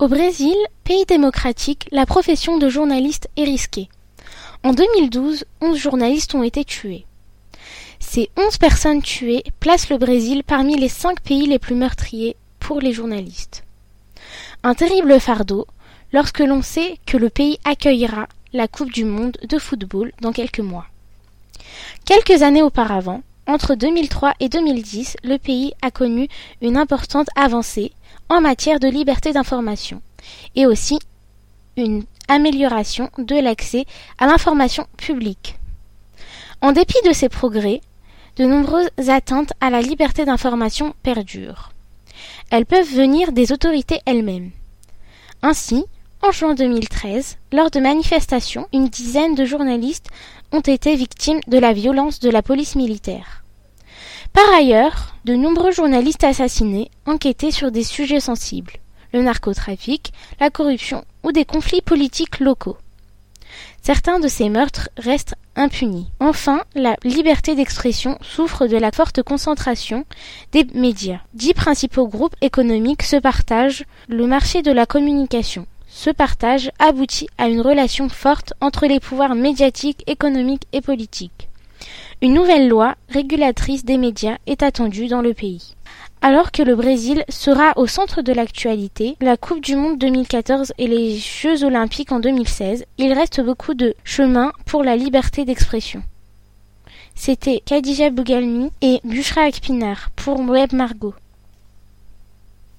Au Brésil, pays démocratique, la profession de journaliste est risquée. En 2012, 11 journalistes ont été tués. Ces 11 personnes tuées placent le Brésil parmi les 5 pays les plus meurtriers pour les journalistes. Un terrible fardeau lorsque l'on sait que le pays accueillera la Coupe du monde de football dans quelques mois. Quelques années auparavant, entre 2003 et 2010, le pays a connu une importante avancée en matière de liberté d'information et aussi une amélioration de l'accès à l'information publique. En dépit de ces progrès, de nombreuses atteintes à la liberté d'information perdurent. Elles peuvent venir des autorités elles-mêmes. Ainsi, en juin 2013, lors de manifestations, une dizaine de journalistes ont été victimes de la violence de la police militaire. Par ailleurs, de nombreux journalistes assassinés enquêtaient sur des sujets sensibles le narcotrafic, la corruption ou des conflits politiques locaux. Certains de ces meurtres restent impunis. Enfin, la liberté d'expression souffre de la forte concentration des médias. Dix principaux groupes économiques se partagent le marché de la communication. Ce partage aboutit à une relation forte entre les pouvoirs médiatiques, économiques et politiques. Une nouvelle loi régulatrice des médias est attendue dans le pays. Alors que le Brésil sera au centre de l'actualité, la Coupe du Monde 2014 et les Jeux Olympiques en 2016, il reste beaucoup de chemin pour la liberté d'expression. C'était Khadija Bougalmi et Bushra Akpinar pour Web Margot.